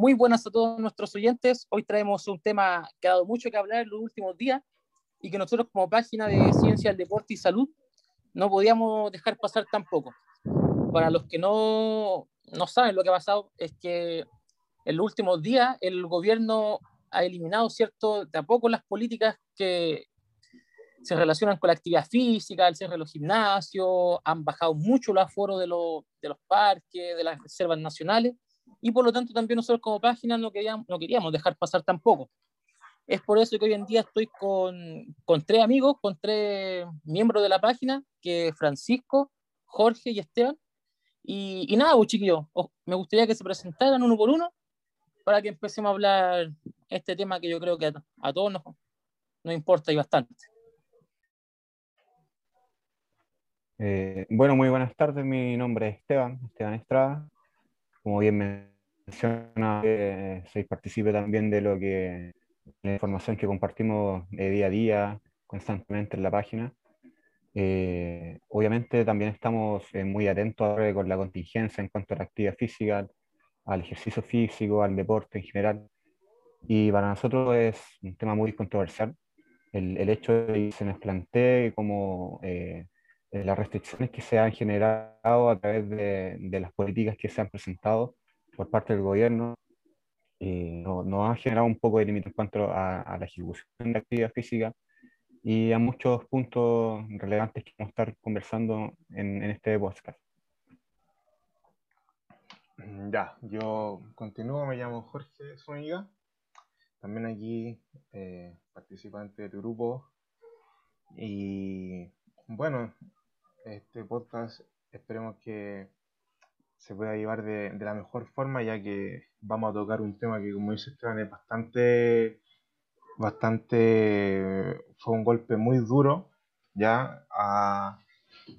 Muy buenas a todos nuestros oyentes. Hoy traemos un tema que ha dado mucho que hablar en los últimos días y que nosotros como página de Ciencia del Deporte y Salud no podíamos dejar pasar tampoco. Para los que no, no saben lo que ha pasado, es que en los últimos días el gobierno ha eliminado, ¿cierto?, de a poco las políticas que se relacionan con la actividad física, el cierre de los gimnasios, han bajado mucho los aforos de, de los parques, de las reservas nacionales, y por lo tanto también nosotros como página no queríamos, no queríamos dejar pasar tampoco. Es por eso que hoy en día estoy con, con tres amigos, con tres miembros de la página, que Francisco, Jorge y Esteban. Y, y nada, pues, chiquillos, me gustaría que se presentaran uno por uno para que empecemos a hablar este tema que yo creo que a, a todos nos, nos importa y bastante. Eh, bueno, muy buenas tardes. Mi nombre es Esteban, Esteban Estrada. Como bien menciona, eh, soy partícipe también de lo que la información que compartimos de día a día, constantemente en la página. Eh, obviamente también estamos muy atentos con la contingencia en cuanto a la actividad física, al ejercicio físico, al deporte en general. Y para nosotros es un tema muy controversial. El, el hecho de que se nos plantee como eh, las restricciones que se han generado a través de, de, las políticas que se han presentado por parte del gobierno eh, nos no ha generado un poco de límite en cuanto a, a, la ejecución de actividad física y a muchos puntos relevantes que vamos a estar conversando en, en este podcast. Ya, yo continúo, me llamo Jorge Zúñiga, también aquí eh, participante de tu grupo y bueno, este podcast esperemos que se pueda llevar de, la mejor forma, ya que vamos a tocar un tema que, como dice Esteban, es bastante, bastante, fue un golpe muy duro, ya, a,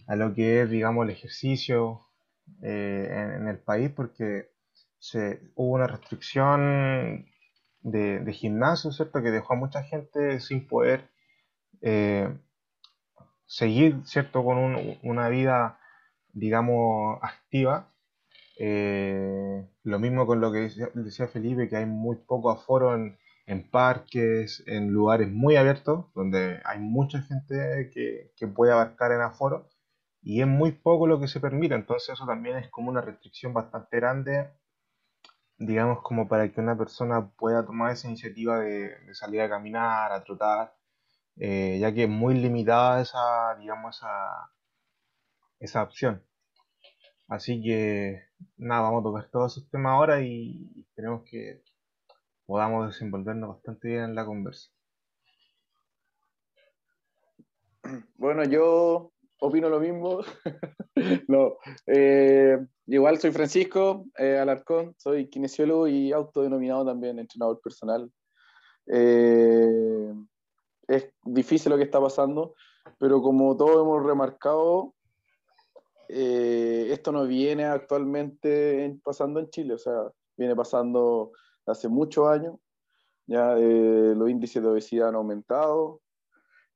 lo que es, digamos, el ejercicio eh, en, el país, porque se, hubo una restricción de, gimnasio, ¿cierto?, que dejó a mucha gente sin poder eh, seguir, ¿cierto?, con una vida, digamos, activa. Eh, lo mismo con lo que decía, Felipe, que hay muy poco aforo en, parques, en lugares muy abiertos, donde hay mucha gente que, puede abarcar en aforo, y es muy poco lo que se permite, entonces eso también es como una restricción bastante grande, digamos, como para que una persona pueda tomar esa iniciativa de salir a caminar, a trotar, eh, ya que es muy limitada esa, digamos, esa, esa opción. Así que, nada, vamos a tocar todos esos temas ahora y esperemos que podamos desenvolvernos bastante bien en la conversa. Bueno, yo opino lo mismo. no, eh, igual soy Francisco eh, Alarcón, soy kinesiólogo y autodenominado también entrenador personal. Es difícil lo que está pasando, pero como todos hemos remarcado, eh, esto no viene actualmente pasando en Chile, o sea, viene pasando hace muchos años, ya eh, los índices de obesidad han aumentado,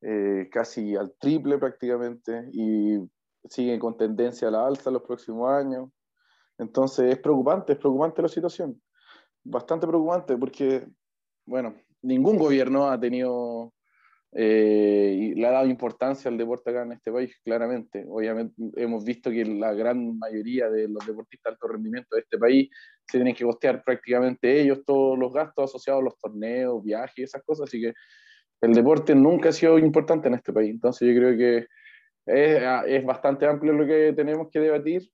eh, casi al triple prácticamente, y siguen con tendencia a la alza en los próximos años. Entonces es preocupante, es preocupante la situación, bastante preocupante, porque, bueno, ningún gobierno ha tenido eh, y le ha dado importancia al deporte acá en este país, claramente. Obviamente hemos visto que la gran mayoría de los deportistas de alto rendimiento de este país se tienen que costear prácticamente ellos todos los gastos asociados a los torneos, viajes esas cosas, así que el deporte nunca ha sido importante en este país. Entonces yo creo que es, es bastante amplio lo que tenemos que debatir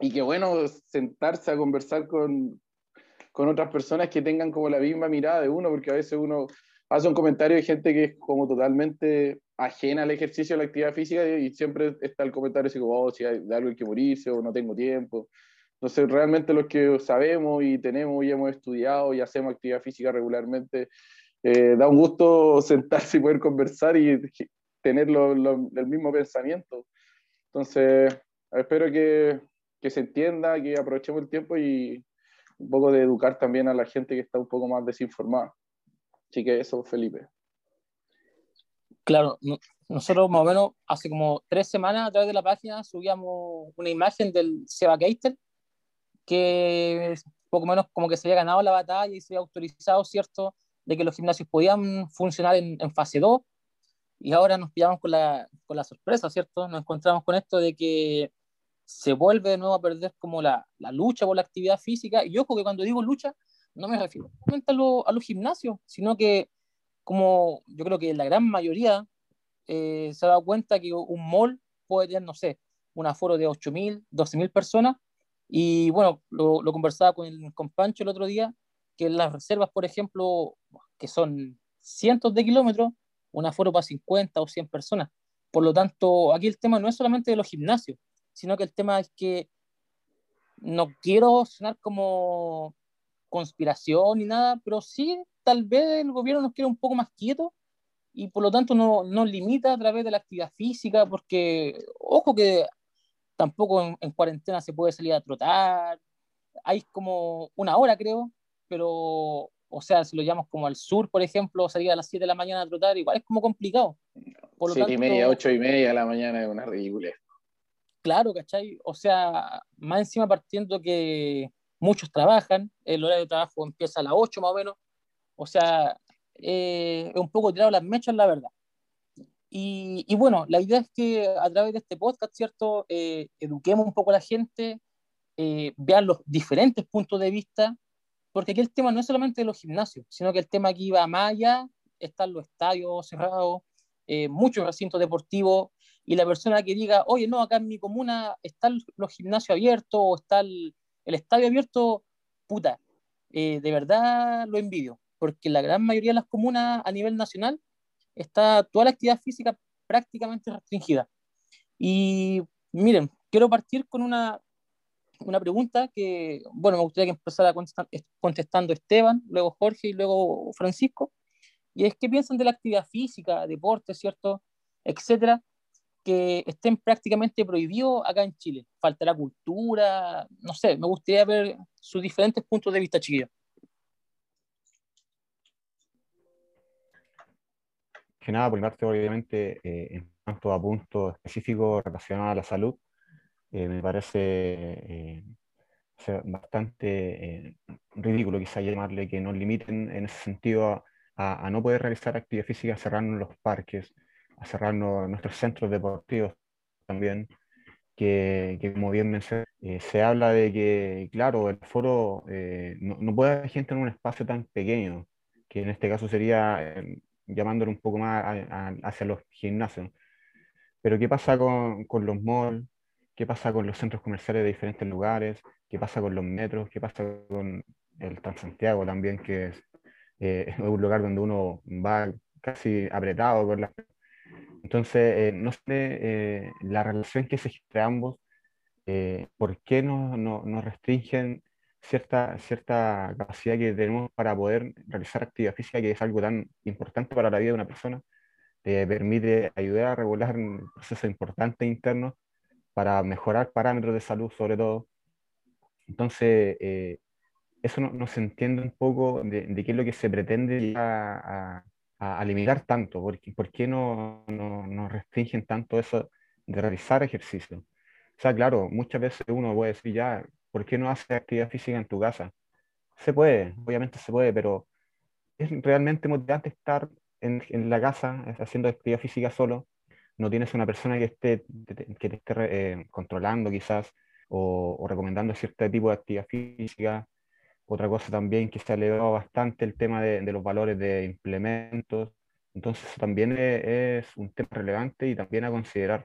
y que bueno sentarse a conversar con, con otras personas que tengan como la misma mirada de uno, porque a veces uno hace un comentario de gente que es como totalmente ajena al ejercicio, a la actividad física, y siempre está el comentario así como, oh, si hay de algo que morirse o no tengo tiempo. Entonces, realmente los que sabemos y tenemos y hemos estudiado y hacemos actividad física regularmente, eh, da un gusto sentarse y poder conversar y tener lo, el mismo pensamiento. Entonces, espero que, que se entienda, que aprovechemos el tiempo y un poco de educar también a la gente que está un poco más desinformada. Así que eso, Felipe. Claro, nosotros más o menos hace como tres semanas a través de la página subíamos una imagen del Seba Keitel, que poco menos como que se había ganado la batalla y se había autorizado, ¿cierto?, de que los gimnasios podían funcionar en, en fase 2 y ahora nos pillamos con la, con la sorpresa, ¿cierto? Nos encontramos con esto de que se vuelve de nuevo a perder como la, la lucha por la actividad física. Y ojo que cuando digo lucha, no me refiero a, a los gimnasios, sino que como yo creo que la gran mayoría eh, se ha dado cuenta que un mall puede tener, no sé, un aforo de 8.000, 12.000 personas. Y bueno, lo, lo conversaba con, el, con Pancho el otro día, que las reservas, por ejemplo, que son cientos de kilómetros, un aforo para 50 o 100 personas. Por lo tanto, aquí el tema no es solamente de los gimnasios, sino que el tema es que no quiero sonar como conspiración ni nada, pero sí, tal vez el gobierno nos quiere un poco más quietos y por lo tanto no nos limita a través de la actividad física, porque, ojo que tampoco en, en, cuarentena se puede salir a trotar, hay como una hora creo, pero o sea, si lo llamamos como al sur, por ejemplo, salir a las 7 de la mañana a trotar, igual es como complicado. Por lo 7 tanto, y media, 8 y media de la mañana es una ridícula. Claro, ¿cachai? O sea, más encima partiendo que muchos trabajan, el horario de trabajo empieza a las 8 más o menos, o sea, eh, un poco tirado las mechas, la verdad. Y, y, bueno, la idea es que a través de este podcast, ¿cierto? Eh, eduquemos un poco a la gente, eh, vean los diferentes puntos de vista, porque aquí el tema no es solamente de los gimnasios, sino que el tema aquí va más allá, están los estadios cerrados, eh, muchos recintos deportivos, y la persona que diga, oye, no, acá en mi comuna están los gimnasios abiertos o está el, el estadio abierto, puta, eh, de verdad lo envidio, porque la gran mayoría de las comunas a nivel nacional está toda la actividad física prácticamente restringida. Y miren, quiero partir con una, una pregunta que, bueno, me gustaría que empezara contestando Esteban, luego Jorge y luego Francisco, y es qué piensan de la actividad física, deporte, ¿cierto? Etcétera, que estén prácticamente prohibidos acá en Chile. ¿Faltará cultura? No sé, me gustaría ver sus diferentes puntos de vista, chiquillos. Que nada, por mi parte, obviamente, eh, en cuanto a puntos específicos relacionados a la salud, eh, me parece eh, bastante eh, ridículo quizá llamarle que nos limiten en ese sentido a, a no poder realizar actividad física, a cerrarnos los parques, a cerrarnos nuestros centros deportivos también, que, que como bien mencioné, se habla de que, claro, el foro no, no, puede haber gente en un espacio tan pequeño, que en este caso sería llamándolo un poco más a, a, hacia los gimnasios. Pero ¿qué pasa con, con los malls? qué pasa con los centros comerciales de diferentes lugares, qué pasa con los metros, qué pasa con el Transantiago también, que es, eh, un lugar donde uno va casi apretado con las... Entonces, eh, no sé eh, la relación que existe entre ambos, eh, por qué nos no, no restringen cierta, cierta capacidad que tenemos para poder realizar actividad física, que es algo tan importante para la vida de una persona, te permite ayudar a regular procesos importantes internos para mejorar parámetros de salud sobre todo. Entonces, eh, eso no, no, se entiende un poco de, de, qué es lo que se pretende a, a, a limitar tanto, porque, por qué no, no, no, restringen tanto eso de realizar ejercicio. O sea, claro, muchas veces uno puede decir ya, ¿por qué no haces actividad física en tu casa? Se puede, obviamente se puede, pero es realmente motivante estar en, en la casa haciendo actividad física solo no tienes una persona que, esté, que te esté eh, controlando quizás o, o, recomendando cierto tipo de actividad física. Otra cosa también que se ha elevado bastante el tema de, los valores de implementos. Entonces también es, es, un tema relevante y también a considerar.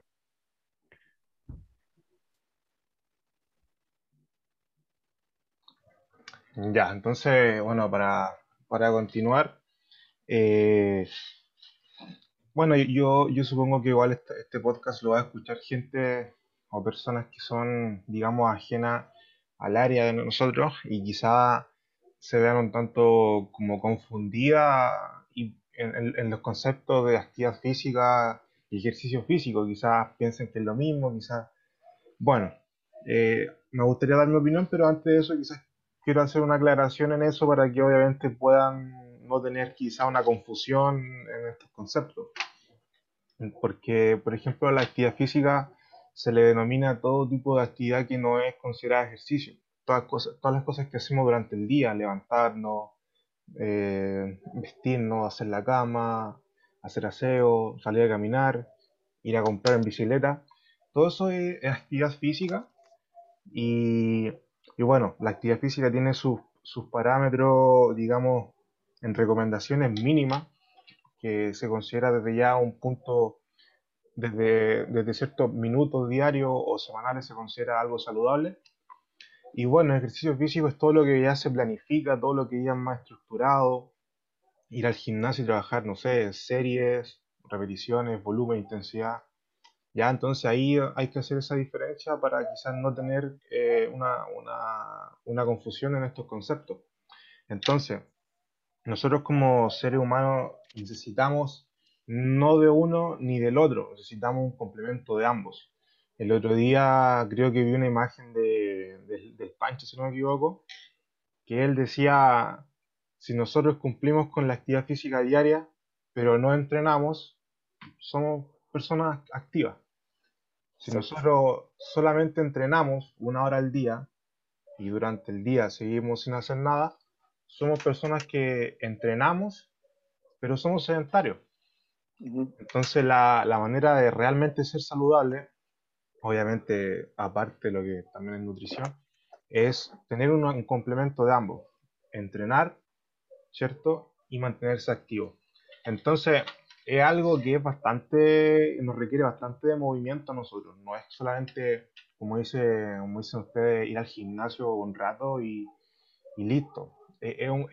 Ya, entonces, bueno, para, para continuar, eh, bueno, yo, yo supongo que igual este, este, podcast lo va a escuchar gente o personas que son, digamos, ajenas al área de nosotros y quizá se vean un tanto como confundidas en, los conceptos de actividad física y ejercicio físico. Quizás piensen que es lo mismo, quizás... Bueno, eh, me gustaría dar mi opinión, pero antes de eso quizás quiero hacer una aclaración en eso para que obviamente puedan no tener quizá una confusión en estos conceptos. Porque, por ejemplo, la actividad física se le denomina todo tipo de actividad que no es considerada ejercicio. todas, cosas, todas las cosas que hacemos durante el día, levantarnos, eh, vestirnos, hacer la cama, hacer aseo, salir a caminar, ir a comprar en bicicleta, todo eso es, actividad física y, y, bueno, la actividad física tiene sus, sus parámetros, digamos, en recomendaciones mínimas, que se considera desde ya un punto, desde, desde ciertos minutos diarios o semanales se considera algo saludable. Y bueno, el ejercicio físico es todo lo que ya se planifica, todo lo que ya es más estructurado, ir al gimnasio y trabajar, no sé, series, repeticiones, volumen, intensidad. Ya, entonces ahí hay que hacer esa diferencia para quizás no tener eh, una, una, una confusión en estos conceptos. Entonces, nosotros como seres humanos necesitamos no de uno ni del otro, necesitamos un complemento de ambos. El otro día creo que vi una imagen de, del Pancho, si no me equivoco, que él decía, si nosotros cumplimos con la actividad física diaria, pero no entrenamos, somos personas activas. Si nosotros solamente entrenamos una hora al día y durante el día seguimos sin hacer nada, somos personas que entrenamos, pero somos sedentarios. Entonces la, la, manera de realmente ser saludable, obviamente aparte de lo que también es nutrición, es tener un, complemento de ambos, entrenar, ¿cierto? Y mantenerse activo. Entonces es algo que es bastante, nos requiere bastante de movimiento a nosotros, no es solamente, como, dice, como dicen ustedes, ir al gimnasio un rato y, y listo un,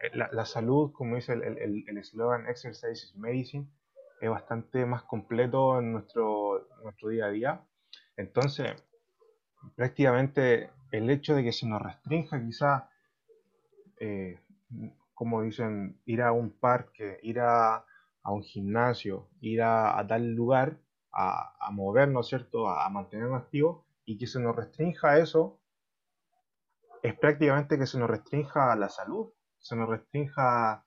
es eh, la, salud, como dice el eslogan el, Exercise is Medicine, es bastante más completo en nuestro, nuestro día a día. Entonces, prácticamente el hecho de que se nos restrinja quizá, eh, como dicen, ir a un parque, ir a, a un gimnasio, ir a, a tal lugar, a, a, movernos, ¿cierto? A mantenernos activos, y que se nos restrinja eso, es prácticamente que se nos restrinja la salud, se nos restrinja,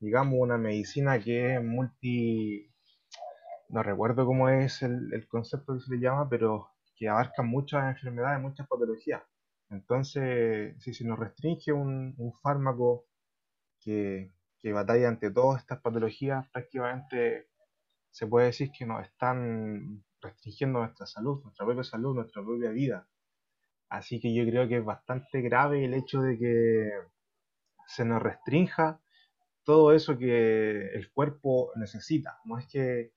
digamos, una medicina que es multi, no recuerdo cómo es el, concepto que se le llama, pero que abarca muchas enfermedades, muchas patologías. Entonces, si se nos restringe un, fármaco que, que, batalla ante todas estas patologías, prácticamente se puede decir que nos están restringiendo nuestra salud, nuestra propia salud, nuestra propia vida. Así que yo creo que es bastante grave el hecho de que se nos restrinja todo eso que el cuerpo necesita. No es que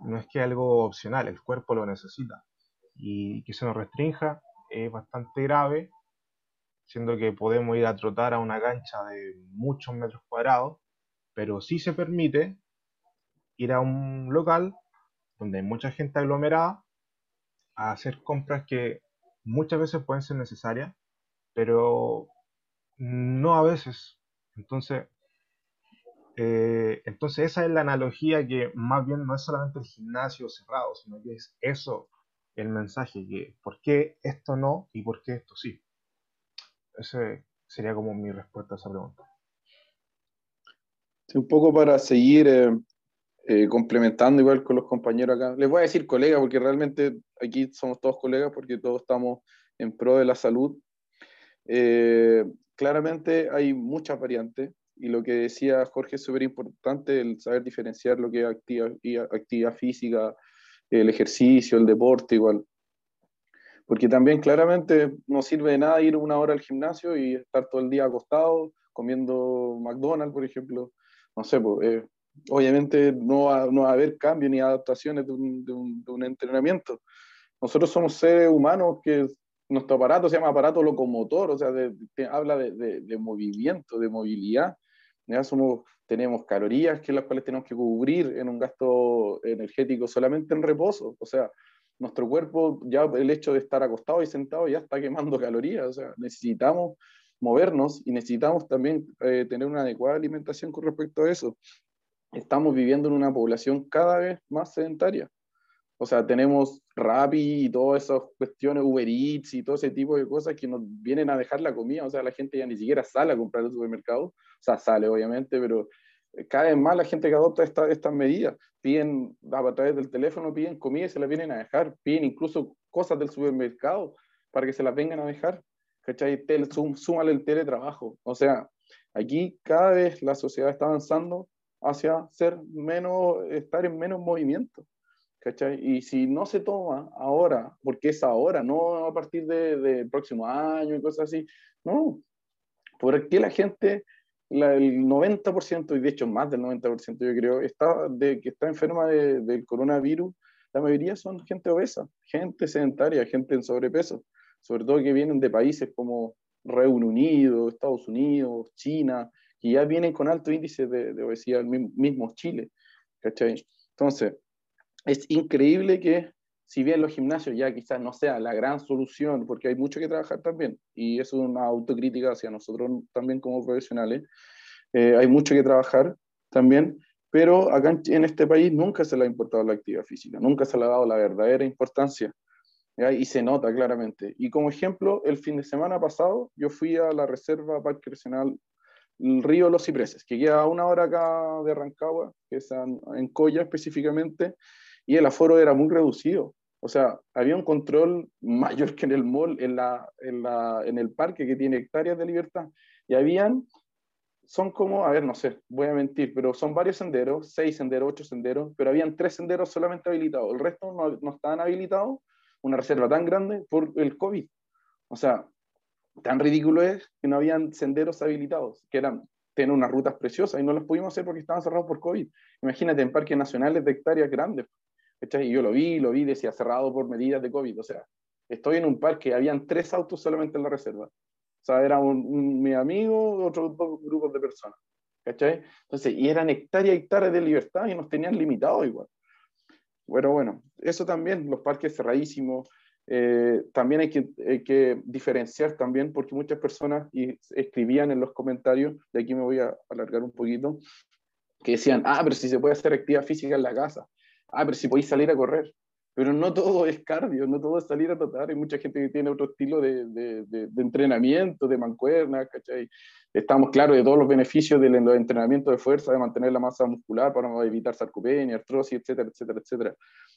no es que algo opcional, el cuerpo lo necesita. Y que se nos restrinja es bastante grave, siendo que podemos ir a trotar a una cancha de muchos metros cuadrados, pero sí se permite ir a un local donde hay mucha gente aglomerada a hacer compras que muchas veces pueden ser necesarias, pero no a veces. Entonces, eh, entonces esa es la analogía que más bien no es solamente el gimnasio cerrado, sino que es eso el mensaje, que por qué esto no y por qué esto sí. Ese sería como mi respuesta a esa pregunta. un poco para seguir eh, eh, complementando igual con los compañeros acá. Les voy a decir colega porque realmente aquí somos todos colegas porque todos estamos en pro de la salud. Eh, claramente hay muchas variantes y lo que decía Jorge es súper importante, el saber diferenciar lo que es actividad, actividad física, el ejercicio, el deporte igual. Porque también claramente no sirve de nada ir una hora al gimnasio y estar todo el día acostado comiendo McDonald's, por ejemplo. No sé, pues, eh, obviamente no va, no va, a haber cambios ni adaptaciones de un, de, un, de un, entrenamiento. Nosotros somos seres humanos que nuestro aparato se llama aparato locomotor, o sea, de, habla de, movimiento, de movilidad. Ya somos, tenemos calorías que las cuales tenemos que cubrir en un gasto energético solamente en reposo. O sea, nuestro cuerpo, ya el hecho de estar acostado y sentado ya está quemando calorías. O sea, necesitamos movernos y necesitamos también eh, tener una adecuada alimentación con respecto a eso estamos viviendo en una población cada vez más sedentaria. O sea, tenemos Rappi y todas esas cuestiones, Uber Eats y todo ese tipo de cosas que nos vienen a dejar la comida. O sea, la gente ya ni siquiera sale a comprar al supermercado. O sea, sale obviamente, pero cada vez más la gente que adopta estas medidas. Piden a través del teléfono, piden comida y se las vienen a dejar. Piden incluso cosas del supermercado para que se las vengan a dejar. ¿cachai? súmale el teletrabajo. O sea, aquí cada vez la sociedad está avanzando hacia ser menos, estar en menos movimiento. Y si no se toma ahora, porque es ahora, no a partir del de, próximo año y cosas así, no. ¿Por qué la gente, la, el 90%, y de hecho más del 90% yo creo, está de, que está enferma de, del coronavirus, la mayoría son gente obesa, gente sedentaria, gente en sobrepeso, sobre todo que vienen de países como Reino Unido, Estados Unidos, China, que ya vienen con alto índice de, de obesidad, mismo Chile, ¿cachai? Entonces, es increíble que si bien los gimnasios ya quizás no sea la gran solución, porque hay mucho que trabajar también, y es una autocrítica hacia nosotros también como profesionales, eh, hay mucho que trabajar también, pero acá en, este país nunca se le ha importado la actividad física, nunca se le ha dado la verdadera importancia, y se nota claramente. Y como ejemplo, el fin de semana pasado yo fui a la Reserva Parque Regional el Río Los Cipreses, que queda una hora acá de Rancagua, que es en, en Coya específicamente, y el aforo era muy reducido. O sea, había un control mayor que en el mall, en, la, en, la, en el parque que tiene hectáreas de libertad. Y habían, son como, a ver, no sé, voy a mentir, pero son varios senderos, seis senderos, ocho senderos, pero habían tres senderos solamente habilitados. El resto no, no estaban habilitados, una reserva tan grande por el COVID. O sea, tan ridículo es que no habían senderos habilitados, que eran tener unas rutas preciosas y no las pudimos hacer porque estaban cerrados por COVID. Imagínate en parques nacionales de hectáreas grandes. Y yo lo vi, lo vi, decía cerrado por medidas de COVID. O sea, estoy en un parque, habían tres autos solamente en la reserva. O sea, era un, mi amigo, otros dos grupos de personas. ¿Cachai? Entonces, y eran hectáreas y hectáreas de libertad y nos tenían limitados igual. Bueno, bueno, eso también, los parques cerradísimos. Eh, también hay que, diferenciar también, porque muchas personas y escribían en los comentarios, de aquí me voy a alargar un poquito, que decían, ah, pero si se puede hacer actividad física en la casa ah, pero si podéis salir a correr. Pero no todo es cardio, no todo es salir a trotar. Hay mucha gente que tiene otro estilo de, de, de, entrenamiento, de mancuerna, ¿cachai? Estamos claros de todos los beneficios del entrenamiento de fuerza, de mantener la masa muscular para evitar sarcopenia, artrosis, etcétera, etcétera, etcétera.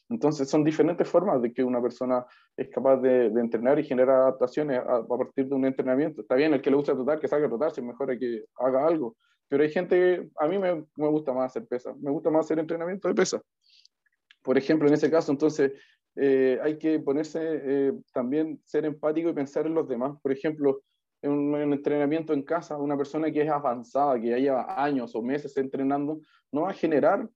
Entonces, son diferentes formas de que una persona es capaz de, entrenar y generar adaptaciones a, a, partir de un entrenamiento. Está bien, el que le gusta trotar, que salga a trotar, si mejor que haga algo. Pero hay gente a mí me, me gusta más hacer pesa, me gusta más hacer entrenamiento de pesa por ejemplo, en ese caso, entonces, eh, hay que ponerse eh, también, ser empático y pensar en los demás. Por ejemplo, en un, entrenamiento en casa, una persona que es avanzada, que ya lleva años o meses entrenando, no va a generar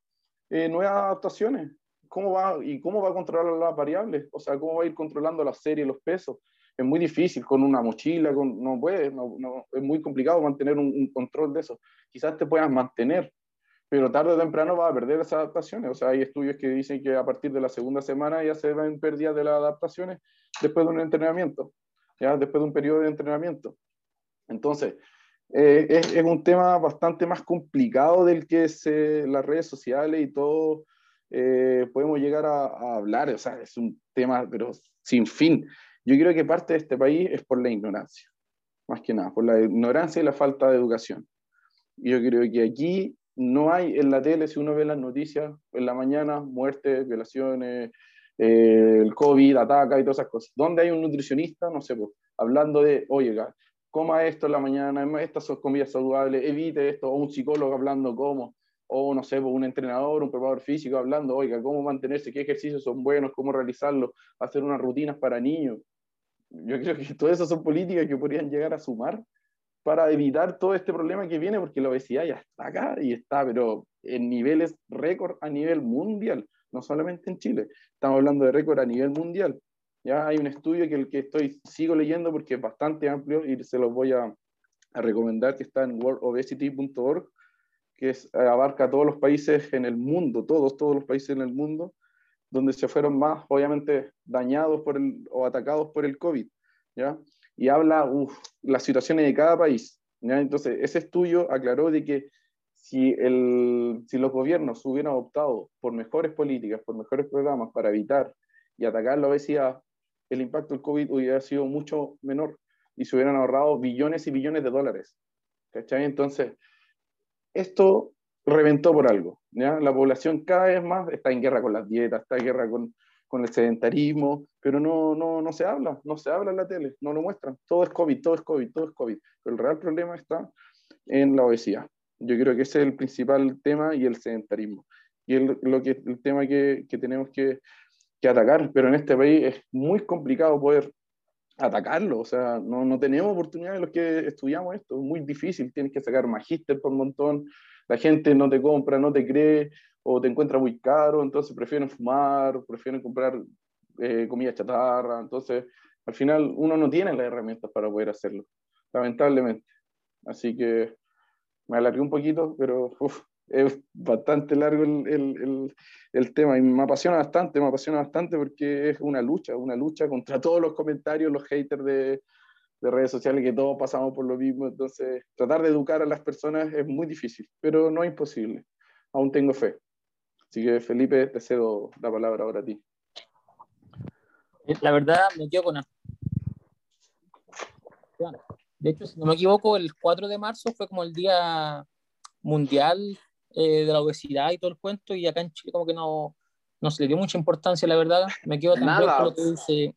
eh, nuevas adaptaciones. ¿Cómo va, ¿Y cómo va a controlar las variables? O sea, ¿cómo va a ir controlando la serie, los pesos? Es muy difícil con una mochila, con, no puede, no, no, es muy complicado mantener un, un control de eso. Quizás te puedas mantener, pero tarde o temprano va a perder esas adaptaciones. O sea, hay estudios que dicen que a partir de la segunda semana ya se ven pérdidas de las adaptaciones después de un entrenamiento, ya después de un periodo de entrenamiento. Entonces, eh, es, es, un tema bastante más complicado del que se, las redes sociales y todo eh, podemos llegar a, a, hablar. O sea, es un tema, pero sin fin. Yo creo que parte de este país es por la ignorancia, más que nada, por la ignorancia y la falta de educación. Yo creo que aquí no hay en la tele, si uno ve las noticias en la mañana, muertes, violaciones, eh, el COVID ataca y todas esas cosas. ¿Dónde hay un nutricionista? No sé, hablando de, oye, coma esto en la mañana, estas son comidas saludables, evite esto, o un psicólogo hablando cómo, o no sé, un entrenador, un preparador físico hablando, oiga, cómo mantenerse, qué ejercicios son buenos, cómo realizarlos, hacer unas rutinas para niños. Yo creo que todas esas son políticas que podrían llegar a sumar para evitar todo este problema que viene, porque la obesidad ya está acá y está, pero en niveles récord a nivel mundial, no solamente en Chile, estamos hablando de récord a nivel mundial. Ya hay un estudio que el que estoy sigo leyendo porque es bastante amplio y se los voy a, recomendar que está en worldobesity.org, que abarca todos los países en el mundo, todos, todos los países en el mundo, donde se fueron más, obviamente, dañados por o atacados por el COVID. ¿ya? Y habla uf, las situaciones de cada país. ¿ya? Entonces, ese estudio aclaró de que si, el, si los gobiernos hubieran optado por mejores políticas, por mejores programas para evitar y atacar la obesidad, el impacto del COVID hubiera sido mucho menor y se hubieran ahorrado billones y billones de dólares. Entonces, esto reventó por algo. La población cada vez más está en guerra con las dietas, está en guerra con, con el sedentarismo, pero no, no, no se habla, no se habla en la tele, no lo muestran. Todo es COVID, todo es COVID, todo es COVID. Pero el real problema está en la obesidad. Yo creo que ese es el principal tema y el sedentarismo. Y el, lo que, el tema que, que tenemos que, que, atacar, pero en este país es muy complicado poder atacarlo, o sea, no, no tenemos oportunidades los que estudiamos esto, es muy difícil, tienes que sacar magíster por montón, la gente no te compra, no te cree, o te encuentra muy caro, entonces prefieren fumar, prefieren comprar eh, comida chatarra, entonces al final uno no tiene las herramientas para poder hacerlo, lamentablemente. Así que me alargué un poquito, pero es bastante largo el, el, el, tema y me apasiona bastante, me apasiona bastante porque es una lucha, una lucha contra todos los comentarios, los haters de, de redes sociales, que todos pasamos por lo mismo. Entonces, tratar de educar a las personas es muy difícil, pero no es imposible. Aún tengo fe. Así que, Felipe, te cedo la palabra ahora a ti. La verdad, me quedo con. De hecho, si no me equivoco, el 4 de marzo fue como el Día Mundial eh, de la Obesidad y todo el cuento, y acá en Chile, como que no, no se le dio mucha importancia, la verdad. Me quedo también con lo que dice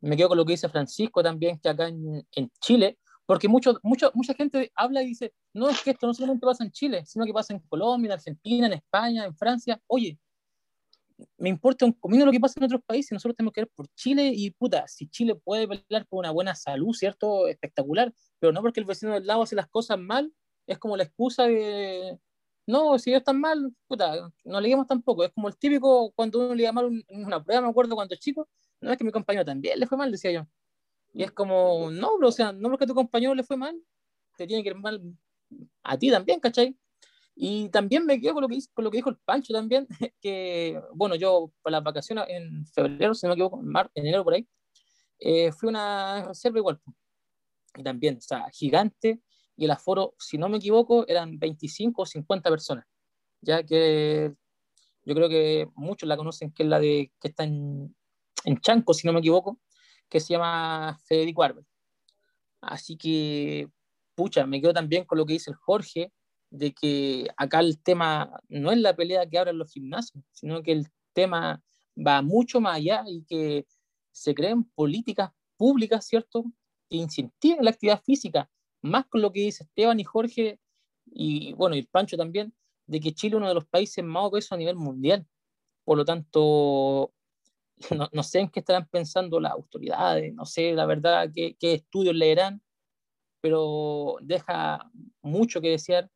me quedo con lo que dice Francisco también, que acá en, en Chile, porque mucho, mucho, mucha gente habla y dice, no, es que esto no solamente pasa en Chile, sino que pasa en Colombia, en Argentina, en España, en Francia. Oye, me importa un comino lo que pasa en otros países, nosotros tenemos que ver por Chile y puta, si Chile puede pelear por una buena salud, ¿cierto? Espectacular, pero no porque el vecino del lado hace las cosas mal, es como la excusa de, no, si ellos están mal, puta, no le tampoco, es como el típico cuando uno le llama mal una prueba, me acuerdo cuando chico, no es que mi compañero también le fue mal, decía yo. Y es como, no, o sea, no porque tu compañero le fue mal, te tiene que ir mal a ti también, ¿cachai? Y también me quedo con lo que, con lo que dijo el Pancho también, que, bueno, yo para las vacaciones en febrero, si no me equivoco, en, en enero por ahí, eh, fui a una reserva igual. Y también, o sea, gigante, y el aforo, si no me equivoco, eran 25 o 50 personas. Ya que yo creo que muchos la conocen, que es la de que está en, en Chanco, si no me equivoco, que se llama Federico Arbel. Así que, pucha, me quedo también con lo que dice el Jorge, de que acá el tema no es la pelea que abren los gimnasios, sino que el tema va mucho más allá y que se creen políticas públicas, ¿cierto?, que incentiven la actividad física, más con lo que dice Esteban y Jorge, y bueno, y Pancho también, de que Chile es uno de los países más obesos a nivel mundial. Por lo tanto, no, no, sé en qué estarán pensando las autoridades, no sé la verdad qué, qué estudios leerán, pero deja mucho que desear.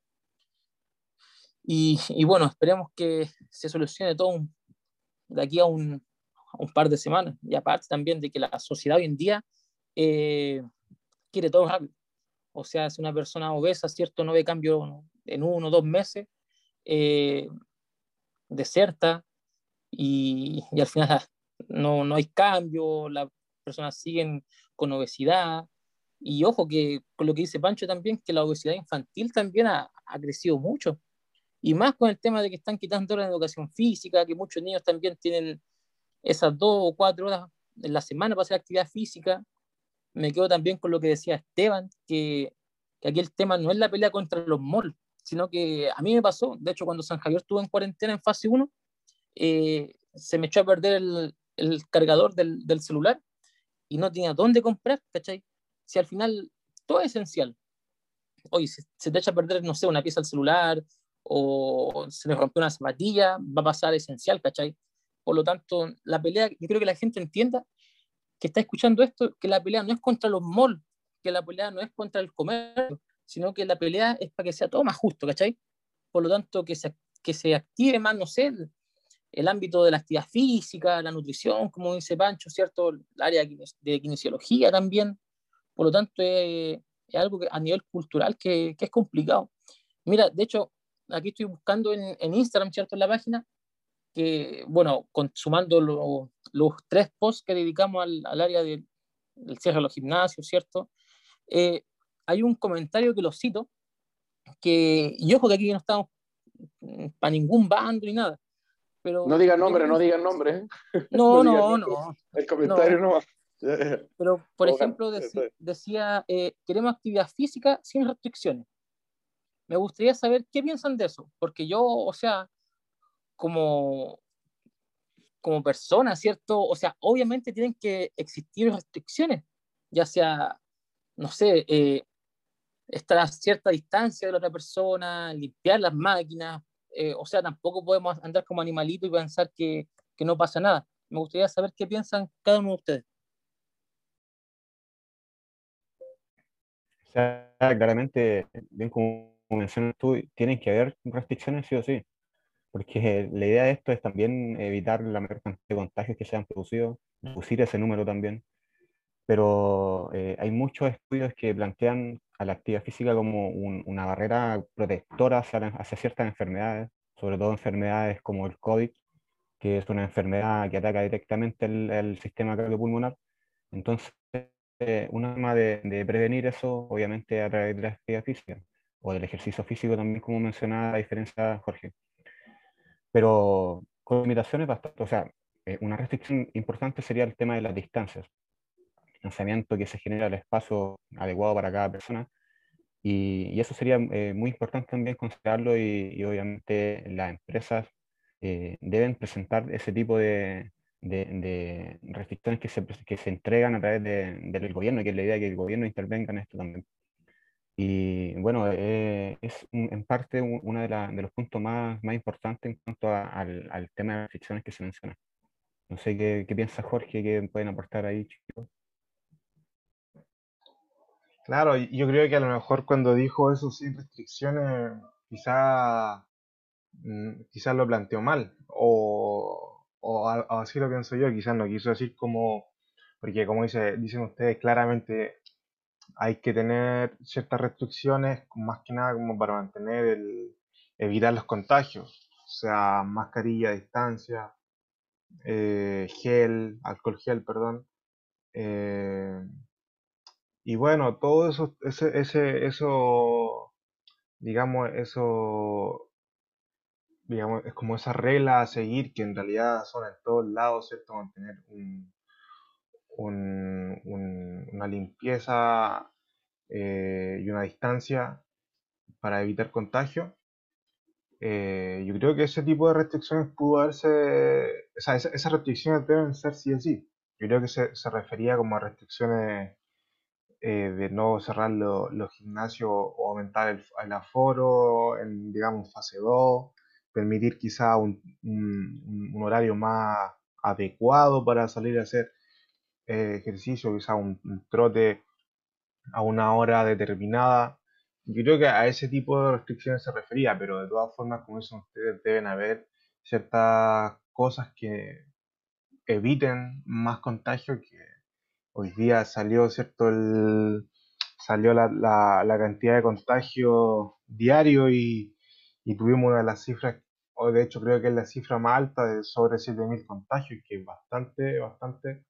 Y, y, bueno, esperemos que se solucione todo de aquí a un, a un, par de semanas. Y aparte también de que la sociedad hoy en día eh, quiere todo rápido. O sea, si una persona obesa, ¿cierto? No ve cambio en uno o dos meses, eh, deserta y, y, al final no, no hay cambio, las personas siguen con obesidad. Y ojo que con lo que dice Pancho también, que la obesidad infantil también ha, ha crecido mucho. Y más con el tema de que están quitando la educación física, que muchos niños también tienen esas dos o cuatro horas en la semana para hacer actividad física. Me quedo también con lo que decía Esteban, que, que aquí el tema no es la pelea contra los malls, sino que a mí me pasó, de hecho cuando San Javier estuvo en cuarentena en fase 1, eh, se me echó a perder el, el cargador del, celular y no tenía dónde comprar, ¿cachai? Si al final todo es esencial. Oye, si se te echa a perder, no sé, una pieza del celular o se le rompió una zapatilla, va a pasar esencial, ¿cachai? Por lo tanto, la pelea, yo creo que la gente entienda que está escuchando esto, que la pelea no es contra los malls, que la pelea no es contra el comercio, sino que la pelea es para que sea todo más justo, ¿cachai? Por lo tanto, que se, que se active más, no sé, el ámbito de la actividad física, la nutrición, como dice Pancho, ¿cierto? El área de kinesiología también. Por lo tanto, es, algo que a nivel cultural que, es complicado. Mira, de hecho, aquí estoy buscando en, en Instagram, ¿cierto? En la página, que, bueno, consumando lo, los tres posts que dedicamos al, área del, del, cierre de los gimnasios, ¿cierto? Eh, hay un comentario que lo cito, que, y ojo que aquí no estamos para ningún bando ni nada, pero, no digan nombre, no digan nombre. No, no, no, no. El comentario no, va. Pero, por ejemplo, decía, decía eh, queremos actividad física sin restricciones. Me gustaría saber qué piensan de eso, porque yo, o sea, como como personas, ¿cierto? O sea, obviamente tienen que existir restricciones, ya sea, no sé, eh, estar a cierta distancia de la otra persona, limpiar las máquinas, eh, o sea, tampoco podemos andar como animalitos y pensar que, que no pasa nada. Me gustaría saber qué piensan cada uno de ustedes. O sea, claramente, bien como mencionas tú, tienen que haber restricciones sí o sí, porque la idea de esto es también evitar la mayor cantidad de contagios que se han producido, reducir ese número también, pero eh, hay muchos estudios que plantean a la actividad física como una barrera protectora hacia, hacia, ciertas enfermedades, sobre todo enfermedades como el COVID, que es una enfermedad que ataca directamente el, el sistema cardiopulmonar. Entonces, eh, una forma de, de, prevenir eso, obviamente, a través de la actividad física o del ejercicio físico también, como mencionaba, la diferencia Jorge. Pero con limitaciones bastante, o sea, eh, una restricción importante sería el tema de las distancias lanzamiento que se genera el espacio adecuado para cada persona. Y, y eso sería eh, muy importante también considerarlo y, y obviamente las empresas eh, deben presentar ese tipo de, de, de restricciones que se, que se, entregan a través de, del gobierno, que es la idea de que el gobierno intervenga en esto también. Y bueno, eh, es un, en parte uno de, de, los puntos más, más importantes en cuanto a, al, al, tema de restricciones que se menciona. No sé qué, qué piensa Jorge, que pueden aportar ahí, chicos. Claro, yo creo que a lo mejor cuando dijo eso sin restricciones, quizá, mm, quizás lo planteó mal, o, así lo pienso yo, quizás no quiso decir como, porque como dice, dicen ustedes claramente, hay que tener ciertas restricciones, más que nada como para mantener el, evitar los contagios, o sea, mascarilla distancia, eh, gel, alcohol gel, perdón, eh, y bueno, todo eso, ese, eso, digamos, eso, digamos, es como esa regla a seguir que en realidad son en todos lados, ¿cierto? Mantener un, una limpieza eh, y una distancia para evitar contagio. Eh, yo creo que ese tipo de restricciones pudo haberse, o sea, esas, esas restricciones deben ser sí o sí. Yo creo que se, se refería como a restricciones eh, de no cerrar lo, los gimnasios o aumentar el, el, aforo en, digamos, fase 2, permitir quizá un, un, un horario más adecuado para salir a hacer eh, ejercicio, quizá un, un, trote a una hora determinada. Yo creo que a ese tipo de restricciones se refería, pero de todas formas, como dicen ustedes, deben haber ciertas cosas que eviten más contagio que hoy día salió, ¿cierto? El, salió la, la, cantidad de contagios diario y, tuvimos una de las cifras, o de hecho creo que es la cifra más alta de sobre 7.000 contagios, que es bastante, bastante.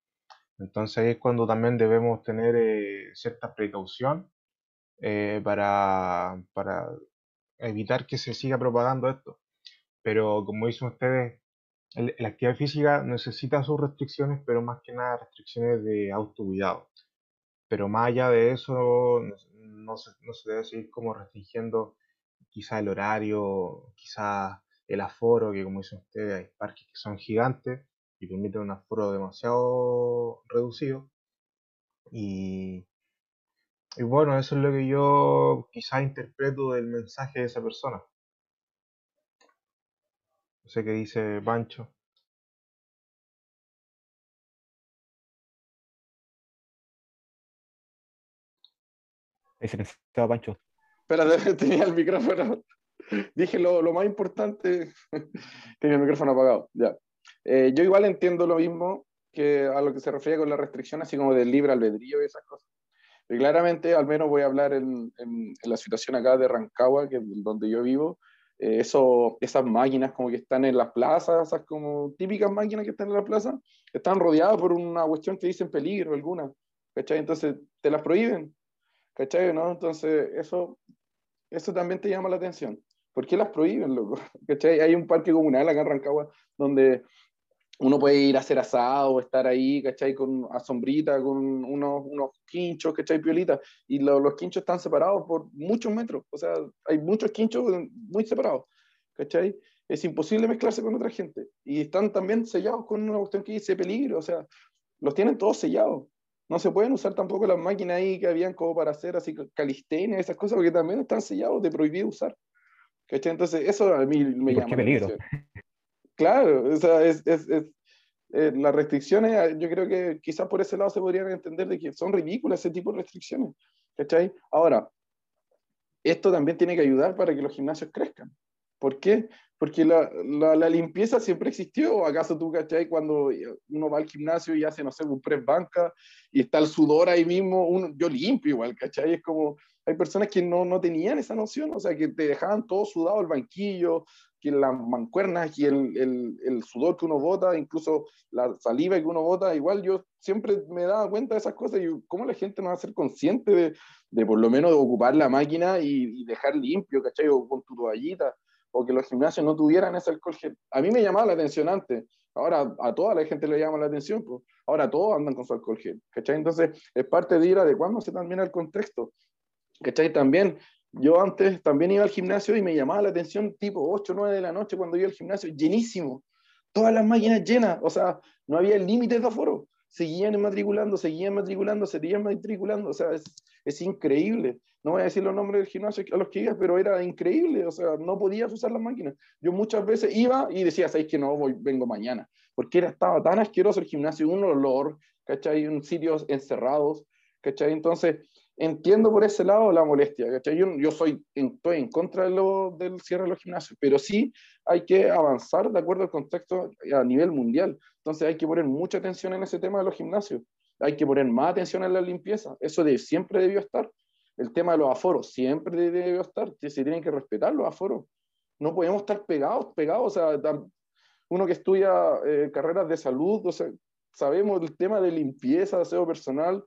Entonces ahí es cuando también debemos tener eh, cierta precaución eh, para, para evitar que se siga propagando esto. Pero como dicen ustedes, la actividad física necesita sus restricciones, pero más que nada restricciones de autocuidado. Pero más allá de eso, no, se, no se debe seguir como restringiendo quizá el horario, quizá el aforo, que como dicen ustedes, hay parques que son gigantes y permiten un aforo demasiado reducido. Y, y bueno, eso es lo que yo quizá interpreto del mensaje de esa persona. No sé qué dice Pancho. Necesitaba Pancho. Espérate, tenía el micrófono. Dije lo, lo más importante. tenía el micrófono apagado. Ya. Eh, yo igual entiendo lo mismo que a lo que se refiere con la restricción, así como del libre albedrío y esas cosas. Pero claramente, al menos voy a hablar en, en, en la situación acá de Rancagua, que es donde yo vivo, eh, eso, esas máquinas como que están en las plazas, esas como típicas máquinas que están en la plaza, están rodeadas por una cuestión que dicen peligro alguna, ¿cachai? Entonces te las prohíben, ¿cachai? ¿no? Entonces eso, eso también te llama la atención. ¿Por qué las prohíben, loco? ¿Cachai? Hay un parque comunal acá en Rancagua donde uno puede ir a hacer asado, estar ahí, ¿cachai? Con a sombrita, con unos, unos quinchos, ¿cachai? Piolitas. Y lo, los quinchos están separados por muchos metros. O sea, hay muchos quinchos muy separados, ¿cachai? es imposible mezclarse con otra gente. Y están también sellados con una cuestión que dice peligro, o sea, los tienen todos sellados. No se pueden usar tampoco las máquinas ahí que habían como para hacer así calistenia, esas cosas, porque también están sellados de prohibido usar. Entonces, eso a mí me llama. Qué peligro. Claro, o sea, es, es, eh, las restricciones, ah, yo creo que quizás por ese lado se podrían entender de que son ridículas ese tipo de restricciones. ¿Cachai? Ahora, esto también tiene que ayudar para que los gimnasios crezcan. ¿Por qué? Porque la, la, limpieza siempre existió. ¿O acaso tú, cachai, cuando uno va al gimnasio y hace, no sé, un press banca y está el sudor ahí mismo, uno, yo limpio igual, cachai? Es como, hay personas que no, no tenían esa noción, o sea, que te dejaban todo sudado el banquillo, que las mancuernas y el, el, el, sudor que uno bota, incluso la saliva que uno bota, igual yo siempre me daba cuenta de esas cosas y cómo la gente no va a ser consciente de, de por lo menos de ocupar la máquina y, dejar limpio, ¿cachai? O con tu toallita, o que los gimnasios no tuvieran ese alcohol gel. A mí me llamaba la atención antes, ahora a toda la gente le llama la atención, pues ahora todos andan con su alcohol gel, ¿cachai? Entonces es parte de ir adecuándose también al contexto, ¿cachai? También yo antes también iba al gimnasio y me llamaba la atención tipo 8 o 9 de la noche cuando iba al gimnasio, llenísimo, todas las máquinas llenas, o sea, no había límites de aforo, seguían matriculando, seguían matriculando, seguían matriculando, o sea, es, es, increíble. No voy a decir los nombres del gimnasio a los que iba, pero era increíble, o sea, no podías usar las máquinas. Yo muchas veces iba y decía, ¿sabéis que no voy, vengo mañana? Porque era, estaba tan asqueroso el gimnasio, un olor, ¿cachai? En sitios encerrados, ¿cachai? Entonces, entiendo por ese lado la molestia. Yo, soy, estoy en contra de lo, del cierre de los gimnasios, pero sí hay que avanzar de acuerdo al contexto a nivel mundial. Entonces hay que poner mucha atención en ese tema de los gimnasios. Hay que poner más atención en la limpieza. Eso de, siempre debió estar. El tema de los aforos siempre debió estar. Se tienen que respetar los aforos. No podemos estar pegados, pegados. O sea, uno que estudia eh, carreras de salud, o sea, sabemos el tema de limpieza, aseo personal,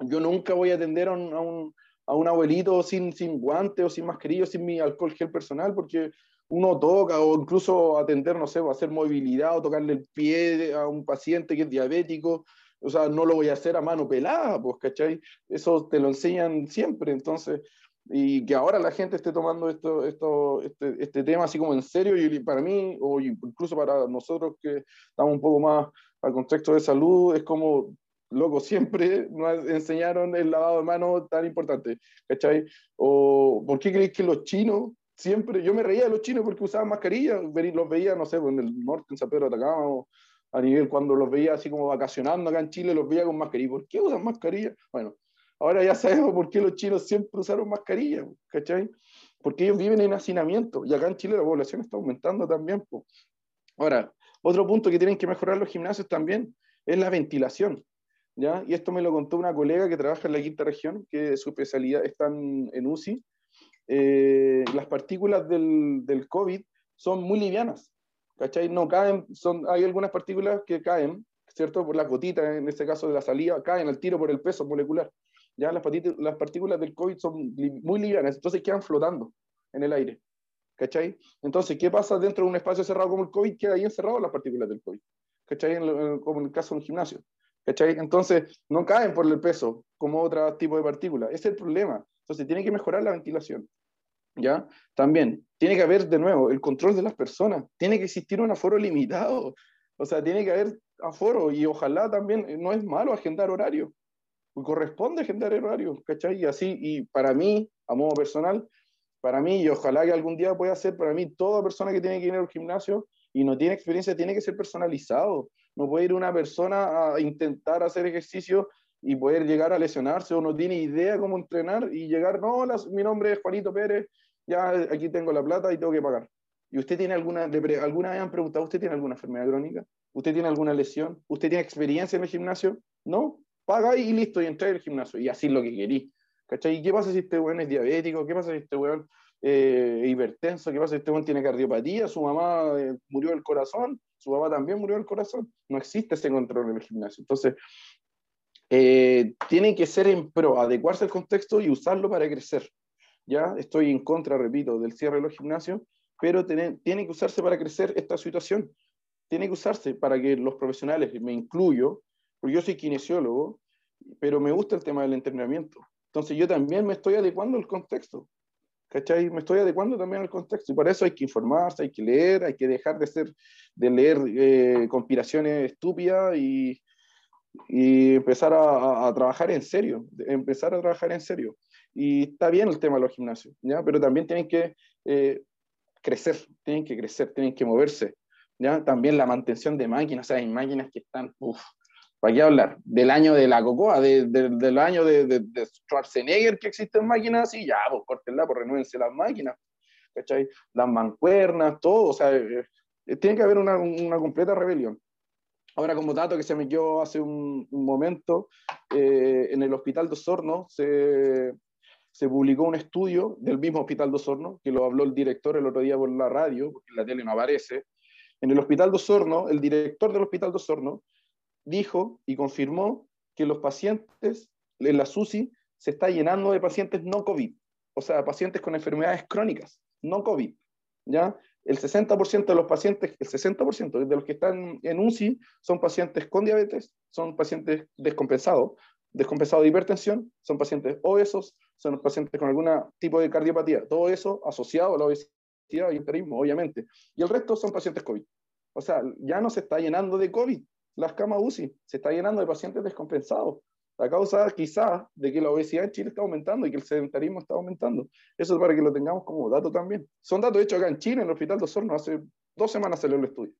yo nunca voy a atender a un, a un, abuelito sin, sin guante o sin mascarilla, sin mi alcohol gel personal, porque uno toca o incluso atender, no sé, hacer movilidad o tocarle el pie a un paciente que es diabético, o sea, no lo voy a hacer a mano pelada, pues, ¿cachai? Eso te lo enseñan siempre, entonces, y que ahora la gente esté tomando esto, esto, este, este tema así como en serio, y para mí, o incluso para nosotros que estamos un poco más al contexto de salud, es como loco, siempre nos enseñaron el lavado de manos tan importante, ¿cachai? O, ¿por qué creéis que los chinos siempre, yo me reía de los chinos porque usaban mascarilla, los veía, no sé, en el norte, en San Pedro a nivel cuando los veía así como vacacionando acá en Chile, los veía con mascarilla. ¿Por qué usan mascarilla? Bueno, ahora ya sabemos por qué los chinos siempre usaron mascarilla, ¿cachai? Porque ellos viven en hacinamiento y acá en Chile la población está aumentando también. Ahora, otro punto que tienen que mejorar los gimnasios también es la ventilación. Y esto me lo contó una colega que trabaja en la quinta región, que su especialidad está en UCI. Eh, las partículas del, del, COVID son muy livianas, ¿cachai? No caen, son, hay algunas partículas que caen, ¿cierto? Por la gotita, en este caso de la salida, caen al tiro por el peso molecular. Ya las, las partículas del COVID son muy livianas, entonces quedan flotando en el aire. ¿Cachai? Entonces, ¿qué pasa dentro de un espacio cerrado como el COVID? Queda ahí encerrado las partículas del COVID. ¿Cachai? como en el caso de un gimnasio. Entonces, no caen por el peso como otro tipo de partículas. Ese es el problema. Entonces, tiene que mejorar la ventilación. ¿Ya? También, tiene que haber, de nuevo, el control de las personas. Tiene que existir un aforo limitado. O sea, tiene que haber aforo y ojalá también, eh, no es malo agendar horario. Corresponde agendar horario, ¿cachai? Y así, y para mí, a modo personal, para mí, y ojalá que algún día pueda ser, para mí, toda persona que tiene que ir al gimnasio y no tiene experiencia tiene que ser personalizado. No puede ir una persona a intentar hacer ejercicio y poder llegar a lesionarse o no tiene idea cómo entrenar y llegar, no, mi nombre es Juanito Pérez, ya aquí tengo la plata y tengo que pagar. ¿Y usted tiene alguna, alguna vez han preguntado, ¿usted tiene alguna enfermedad crónica? ¿Usted tiene alguna lesión? ¿Usted tiene experiencia en el gimnasio? No, paga y listo, y entra al gimnasio. Y así es lo que querí. ¿Cachai? ¿Y qué pasa si este weón es diabético? ¿Qué pasa si este weón eh, hipertenso, ¿qué pasa? Este hombre tiene cardiopatía, su mamá eh, murió del corazón, su papá también murió del corazón. No existe ese control en el gimnasio. Entonces, eh, tiene que ser en pro, adecuarse al contexto y usarlo para crecer. Ya estoy en contra, repito, del cierre de los gimnasios, pero tiene, tiene que usarse para crecer esta situación. Tiene que usarse para que los profesionales, me incluyo, porque yo soy kinesiólogo, pero me gusta el tema del entrenamiento. Entonces yo también me estoy adecuando al contexto. ¿Cachai? Me estoy adecuando también al contexto y por eso hay que informarse, hay que leer, hay que dejar de ser, de leer eh, conspiraciones estúpidas y, y empezar a, a, trabajar en serio, empezar a trabajar en serio. Y está bien el tema de los gimnasios, ¿ya? Pero también tienen que eh, crecer, tienen que crecer, tienen que moverse, ¿ya? También la mantención de máquinas, o sea, hay máquinas que están, uff, ¿Para qué hablar? Del año de la cocoa, de, de, del año de, de, Schwarzenegger que existen máquinas así, ya, pues córtenla, pues renuévense las máquinas, ¿cachai? Las mancuernas, todo, o sea, eh, eh, tiene que haber una, una, completa rebelión. Ahora, como dato que se me quedó hace un, un momento, eh, en el Hospital de Osorno se, se publicó un estudio del mismo Hospital de Osorno, que lo habló el director el otro día por la radio, porque en la tele no aparece. En el Hospital de Osorno, el director del Hospital de Osorno dijo y confirmó que los pacientes en la SUSI se está llenando de pacientes no COVID, o sea, pacientes con enfermedades crónicas, no COVID. ¿ya? El 60% de los pacientes, el 60% de los que están en UCI son pacientes con diabetes, son pacientes descompensados, descompensados de hipertensión, son pacientes obesos, son pacientes con algún tipo de cardiopatía, todo eso asociado a la obesidad y el obviamente. Y el resto son pacientes COVID. O sea, ya no se está llenando de COVID, las camas UCI, se está llenando de pacientes descompensados. A causa quizás de que la obesidad en Chile está aumentando y que el sedentarismo está aumentando. Eso es para que lo tengamos como dato también. Son datos hechos acá en Chile, en el Hospital de Osorno, hace dos semanas salió el estudio.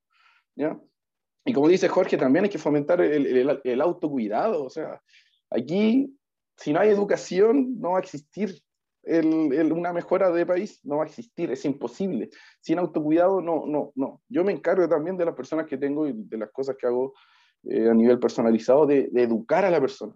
¿ya? Y como dice Jorge, también hay que fomentar el, el, el autocuidado. O sea, aquí, si no hay educación, no va a existir el, una mejora de país no va a existir, es imposible. Sin autocuidado, no, no, no. Yo me encargo también de las personas que tengo y de las cosas que hago eh, a nivel personalizado, de, de, educar a la persona.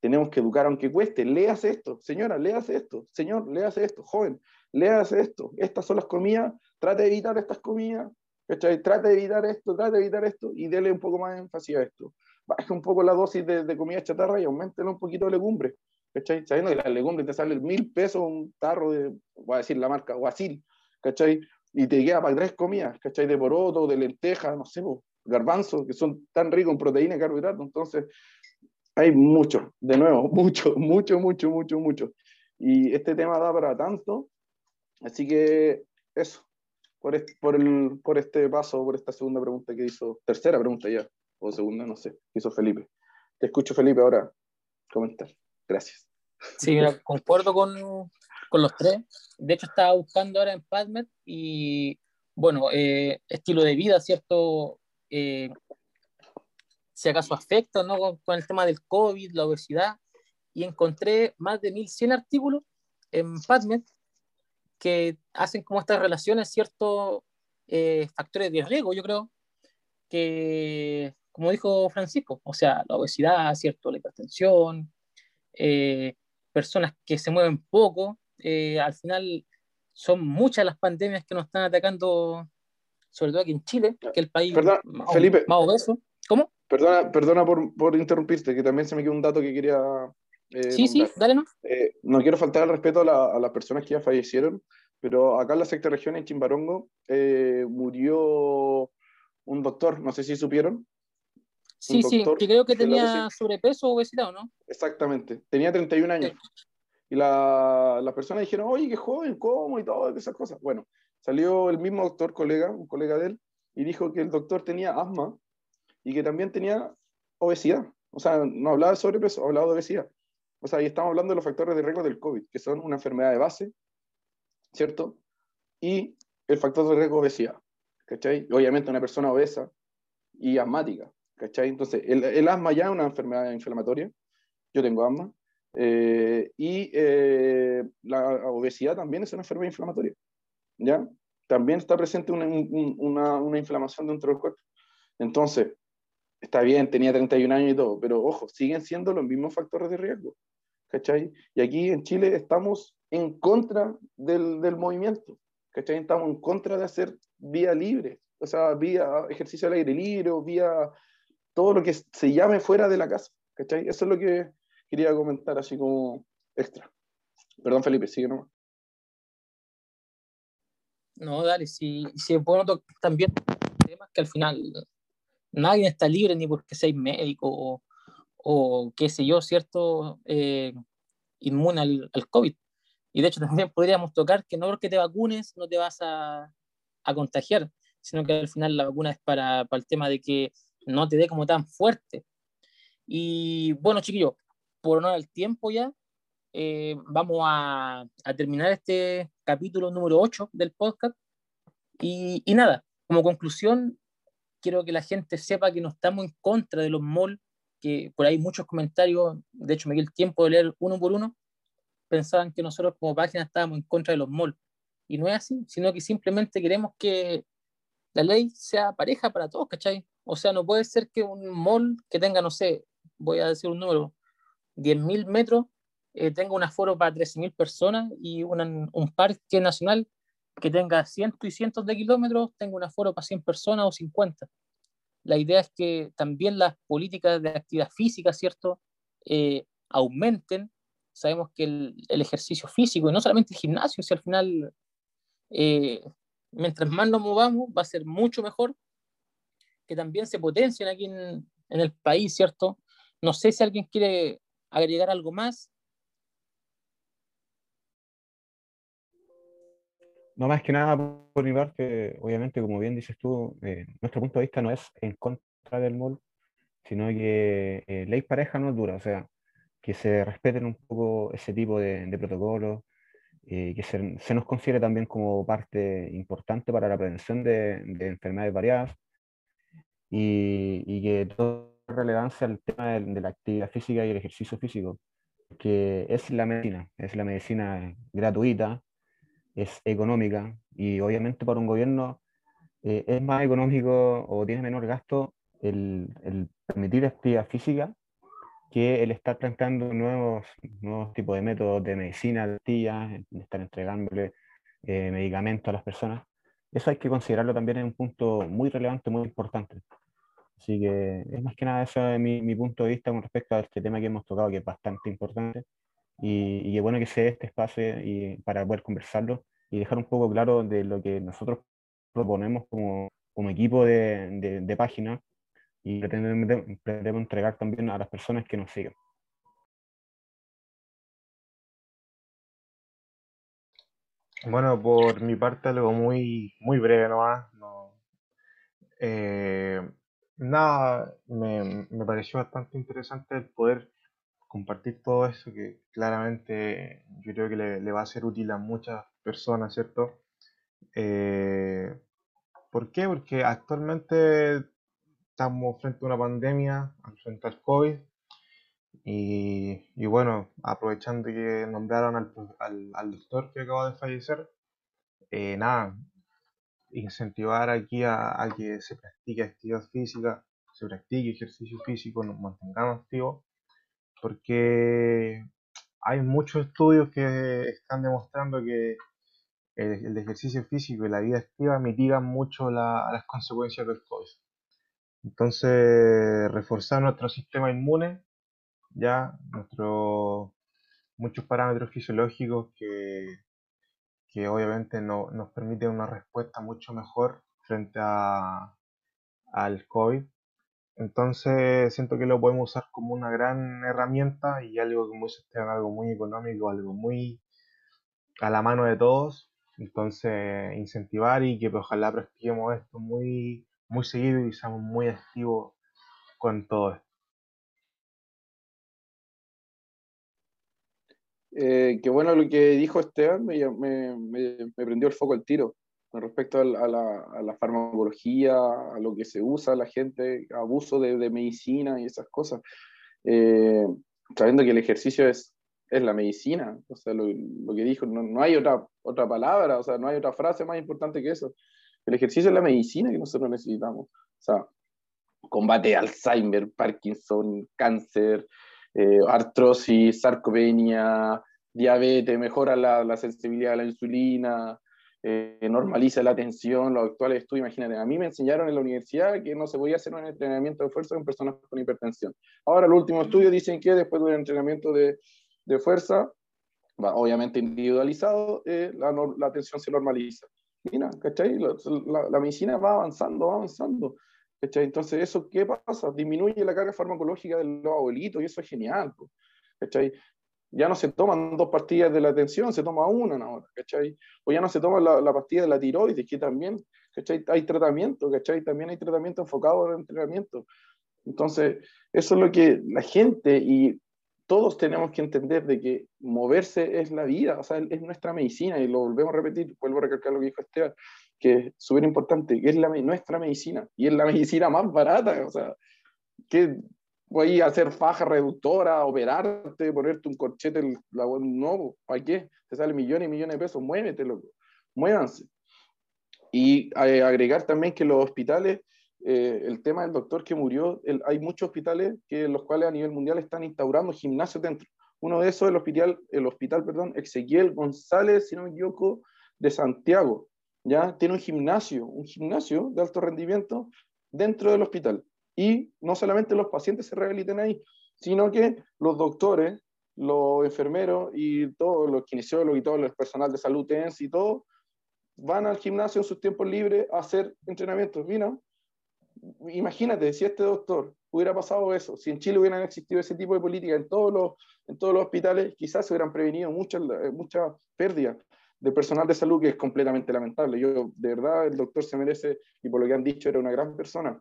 Tenemos que educar aunque cueste. Léase esto, señora, léase esto, señor, léase esto, joven, léase esto. Estas son las comidas, trate de evitar estas comidas, trate de evitar esto, trate de evitar esto y dele un poco más énfasis a esto. Baje un poco la dosis de, de comida chatarra y aumentele un poquito de legumbre ¿cachai? Sabiendo que la legumbre te sale mil pesos un tarro de, voy a decir la marca, guasil, ¿cachai? Y te queda para tres comidas, ¿cachai? De poroto, de lenteja, no sé, garbanzos, que son tan ricos en proteína y carbohidratos. Entonces, hay mucho, de nuevo, mucho, mucho, mucho, mucho, mucho. Y este tema da para tanto, así que eso, por este, por, el, por este paso, por esta segunda pregunta que hizo, tercera pregunta ya, o segunda, no sé, que hizo Felipe. Te escucho, Felipe, ahora comentar. Gracias. Sí, concuerdo con, con, los tres. De hecho, estaba buscando ahora en PubMed y, bueno, eh, estilo de vida, ¿cierto? Eh, si acaso afecta, ¿no? Con, con, el tema del COVID, la obesidad, y encontré más de 1100 artículos en PubMed que hacen como estas relaciones, ciertos eh, factores de riesgo, yo creo, que, como dijo Francisco, o sea, la obesidad, ¿cierto? La hipertensión, eh, personas que se mueven poco. Eh, al final son muchas las pandemias que nos están atacando, sobre todo aquí en Chile, que el país más, Felipe, más obeso. ¿Cómo? Perdona, perdona por, por, interrumpirte, que también se me quedó un dato que quería. Eh, sí, nombrar. sí, dale, ¿no? Eh, no quiero faltar al respeto a, la, a, las personas que ya fallecieron, pero acá en la sexta región, en Chimbarongo, eh, murió un doctor, no sé si supieron, Sí, sí, que creo que tenía sobrepeso o obesidad, ¿o no? Exactamente, tenía 31 años. Sí. Y las la personas dijeron, oye, qué joven, ¿cómo? Y todas esas cosas. Bueno, salió el mismo doctor, colega, un colega de él, y dijo que el doctor tenía asma y que también tenía obesidad. O sea, no hablaba de sobrepeso, hablaba de obesidad. O sea, y estamos hablando de los factores de riesgo del COVID, que son una enfermedad de base, ¿cierto? Y el factor de riesgo de obesidad, ¿cachai? Y obviamente una persona obesa y asmática, Entonces, el, el, asma ya es una enfermedad inflamatoria, yo tengo asma, eh, y eh, la obesidad también es una enfermedad inflamatoria, ¿ya? También está presente una, una, inflamación dentro del cuerpo. Entonces, está bien, tenía 31 años y todo, pero ojo, siguen siendo los mismos factores de riesgo. Y aquí en Chile estamos en contra del, del movimiento, ¿cachai? Estamos en contra de hacer vía libre, o sea, vía ejercicio al aire libre o vía todo lo que se llame fuera de la casa. ¿cachai? Eso es lo que quería comentar así como extra. Perdón, Felipe, sigue nomás. No, dale, si, si es bueno también temas que al final nadie está libre ni porque seáis médico o, o qué sé yo, ¿cierto? Eh, inmune al, al, COVID. Y de hecho también podríamos tocar que no porque te vacunes no te vas a, a contagiar, sino que al final la vacuna es para, para el tema de que no te dé como tan fuerte. Y bueno, chiquillos, por honor al tiempo ya, eh, vamos a, terminar este capítulo número 8 del podcast. Y, y, nada, como conclusión, quiero que la gente sepa que no estamos en contra de los malls, que por ahí muchos comentarios, de hecho me di el tiempo de leer uno por uno, pensaban que nosotros como página estábamos en contra de los malls. Y no es así, sino que simplemente queremos que la ley sea pareja para todos, ¿cachai? O sea, no puede ser que un mall que tenga, no sé, voy a decir un número, 10.000 metros, eh, tenga un aforo para 13.000 personas y un parque nacional que tenga cientos y cientos de kilómetros tenga un aforo para 100 personas o 50. La idea es que también las políticas de actividad física, ¿cierto?, eh, aumenten. Sabemos que el, el, ejercicio físico, y no solamente el gimnasio, si al final, eh, mientras más nos movamos, va a ser mucho mejor que también se potencien aquí en, en el país, ¿cierto? No sé si alguien quiere agregar algo más. No más que nada por mi parte, obviamente, como bien dices tú, eh, nuestro punto de vista no es en contra del MOL, sino que eh, ley pareja no es dura, o sea, que se respeten un poco ese tipo de, de protocolos, eh, que se, se, nos considere también como parte importante para la prevención de, de enfermedades variadas y, y que todo relevancia al tema de, de, la actividad física y el ejercicio físico, que es la medicina, es la medicina gratuita, es económica y obviamente para un gobierno eh, es más económico o tiene menor gasto el, permitir actividad física que el estar planteando nuevos, nuevos tipos de métodos de medicina, de estar entregándole eh, medicamentos a las personas. Eso hay que considerarlo también en un punto muy relevante, muy importante. Así que es más que nada eso es mi, punto de vista con respecto a este tema que hemos tocado, que es bastante importante y, y bueno que se dé este espacio y, para poder conversarlo y dejar un poco claro de lo que nosotros proponemos como, como equipo de, de, de página y pretendemos, pretendemos entregar también a las personas que nos siguen. Bueno, por mi parte algo muy, muy breve nomás. No, eh, nada, me, me, pareció bastante interesante el poder compartir todo eso que claramente yo creo que le, le va a ser útil a muchas personas, ¿cierto? Eh, ¿Por qué? Porque actualmente estamos frente a una pandemia, frente al COVID, y, y bueno, aprovechando que nombraron al, al, al, doctor que acaba de fallecer, eh, nada, incentivar aquí a, a, que se practique actividad física, se practique ejercicio físico, nos mantengamos activos, porque hay muchos estudios que están demostrando que el, el ejercicio físico y la vida activa mitigan mucho la, las consecuencias del COVID. Entonces, reforzar nuestro sistema inmune, ya, nuestro, muchos parámetros fisiológicos que, que obviamente no, nos permiten una respuesta mucho mejor frente a, al COVID. Entonces, siento que lo podemos usar como una gran herramienta y algo, como dice Esteban, algo muy económico, algo muy a la mano de todos. Entonces, incentivar y que ojalá practiquemos esto muy muy seguido y estamos muy activos con todo esto. Eh, qué bueno lo que dijo Esteban, me, me, me, me prendió el foco al tiro con respecto a la, a, la, a la, farmacología, a lo que se usa la gente, abuso de, de medicina y esas cosas. Eh, sabiendo que el ejercicio es, es la medicina, o sea, lo, lo que dijo, no, no, hay otra, otra palabra, o sea, no hay otra frase más importante que eso. El ejercicio es la medicina que nosotros necesitamos. O sea, combate Alzheimer, Parkinson, cáncer, eh, artrosis, sarcopenia, diabetes, mejora la, la, sensibilidad a la insulina, eh, normaliza la tensión, los actuales estudios, imagínate, a mí me enseñaron en la universidad que no se podía hacer un entrenamiento de fuerza con personas con hipertensión. Ahora, los últimos estudios dicen que después de un entrenamiento de, de fuerza, obviamente individualizado, eh, la, la tensión se normaliza. Mira, ¿cachai? La, la, la, medicina va avanzando, va avanzando. ¿Cachai? Entonces, ¿eso qué pasa? Disminuye la carga farmacológica de los abuelitos y eso es genial. ¿cachai? ya no se toman dos pastillas de la atención, se toma una ahora, ¿cachai? O ya no se toma la, la pastilla de la tiroides, que también, ¿cachai? Hay tratamiento, ¿cachai? También hay tratamiento enfocado en el entrenamiento. Entonces, eso es lo que la gente y todos tenemos que entender de que moverse es la vida, o sea, es nuestra medicina, y lo volvemos a repetir, vuelvo a recalcar lo que dijo Esteban, que es súper importante, que es nuestra medicina, y es la medicina más barata, o sea, que voy a hacer faja reductora, operarte, ponerte un corchete, la, no, ¿para qué? Te sale millones y millones de pesos, muévete, loco, muévanse. Y eh, agregar también que los hospitales eh, el tema del doctor que murió, hay muchos hospitales que los cuales a nivel mundial están instaurando gimnasios dentro. Uno de esos es el hospital, el hospital perdón, Ezequiel González, si no me equivoco, de Santiago. ¿Ya? Tiene un gimnasio, un gimnasio de alto rendimiento dentro del hospital. Y no solamente los pacientes se rehabilitan ahí, sino que los doctores, los enfermeros y todos los kinesiólogos y todo el personal de salud TENS y todo, van al gimnasio en sus tiempos libres a hacer entrenamientos. ¿Vino? imagínate, si este doctor hubiera pasado eso, si en Chile hubieran existido ese tipo de política en todos los, en todos los hospitales, quizás se hubieran prevenido muchas mucha pérdidas de personal de salud que es completamente lamentable. Yo, de verdad, el doctor se merece, y por lo que han dicho, era una gran persona.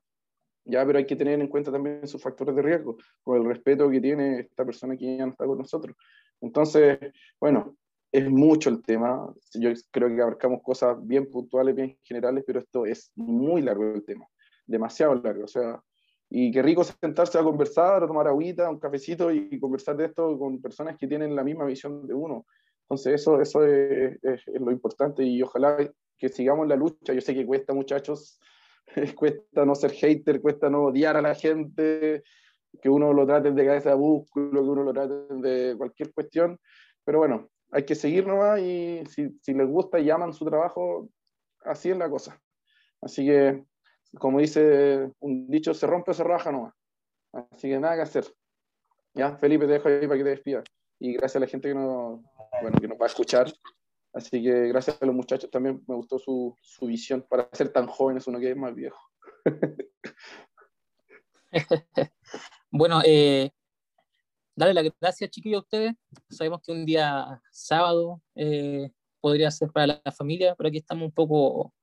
Ya, pero hay que tener en cuenta también sus factores de riesgo, con el respeto que tiene esta persona que ya no está con nosotros. Entonces, bueno, es mucho el tema. Yo creo que abarcamos cosas bien puntuales, bien generales, pero esto es muy largo el tema demasiado largo. O sea, y qué rico sentarse a conversar, a tomar agüita, un cafecito y conversar de esto con personas que tienen la misma visión de uno. Entonces, eso, eso es, lo importante y ojalá que sigamos la lucha. Yo sé que cuesta, muchachos, cuesta no ser hater, cuesta no odiar a la gente, que uno lo trate de cabeza de búsculo, que uno lo trate de cualquier cuestión, pero bueno, hay que seguir nomás y si, si les gusta y aman su trabajo, así es la cosa. Así que como dice un dicho, se rompe se raja nomás. Así que nada que hacer. Ya, Felipe, te dejo ahí para que te despidas. Y gracias a la gente que nos, bueno, que nos va a escuchar. Así que gracias a los muchachos también, me gustó su, su visión para ser tan jóvenes, uno que es más viejo. bueno, eh, darle las gracias, chiquillos, a ustedes. Sabemos que un día sábado eh, podría ser para la familia, pero aquí estamos un poco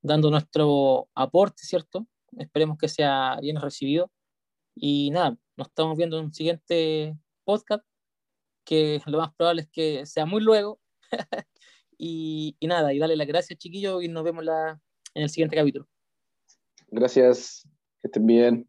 dando nuestro aporte, ¿cierto? Esperemos que sea bien recibido. Y nada, nos estamos viendo en un siguiente podcast, que lo más probable es que sea muy luego. y, nada, y dale las gracias, chiquillos, y nos vemos la, en el siguiente capítulo. Gracias, que estén bien.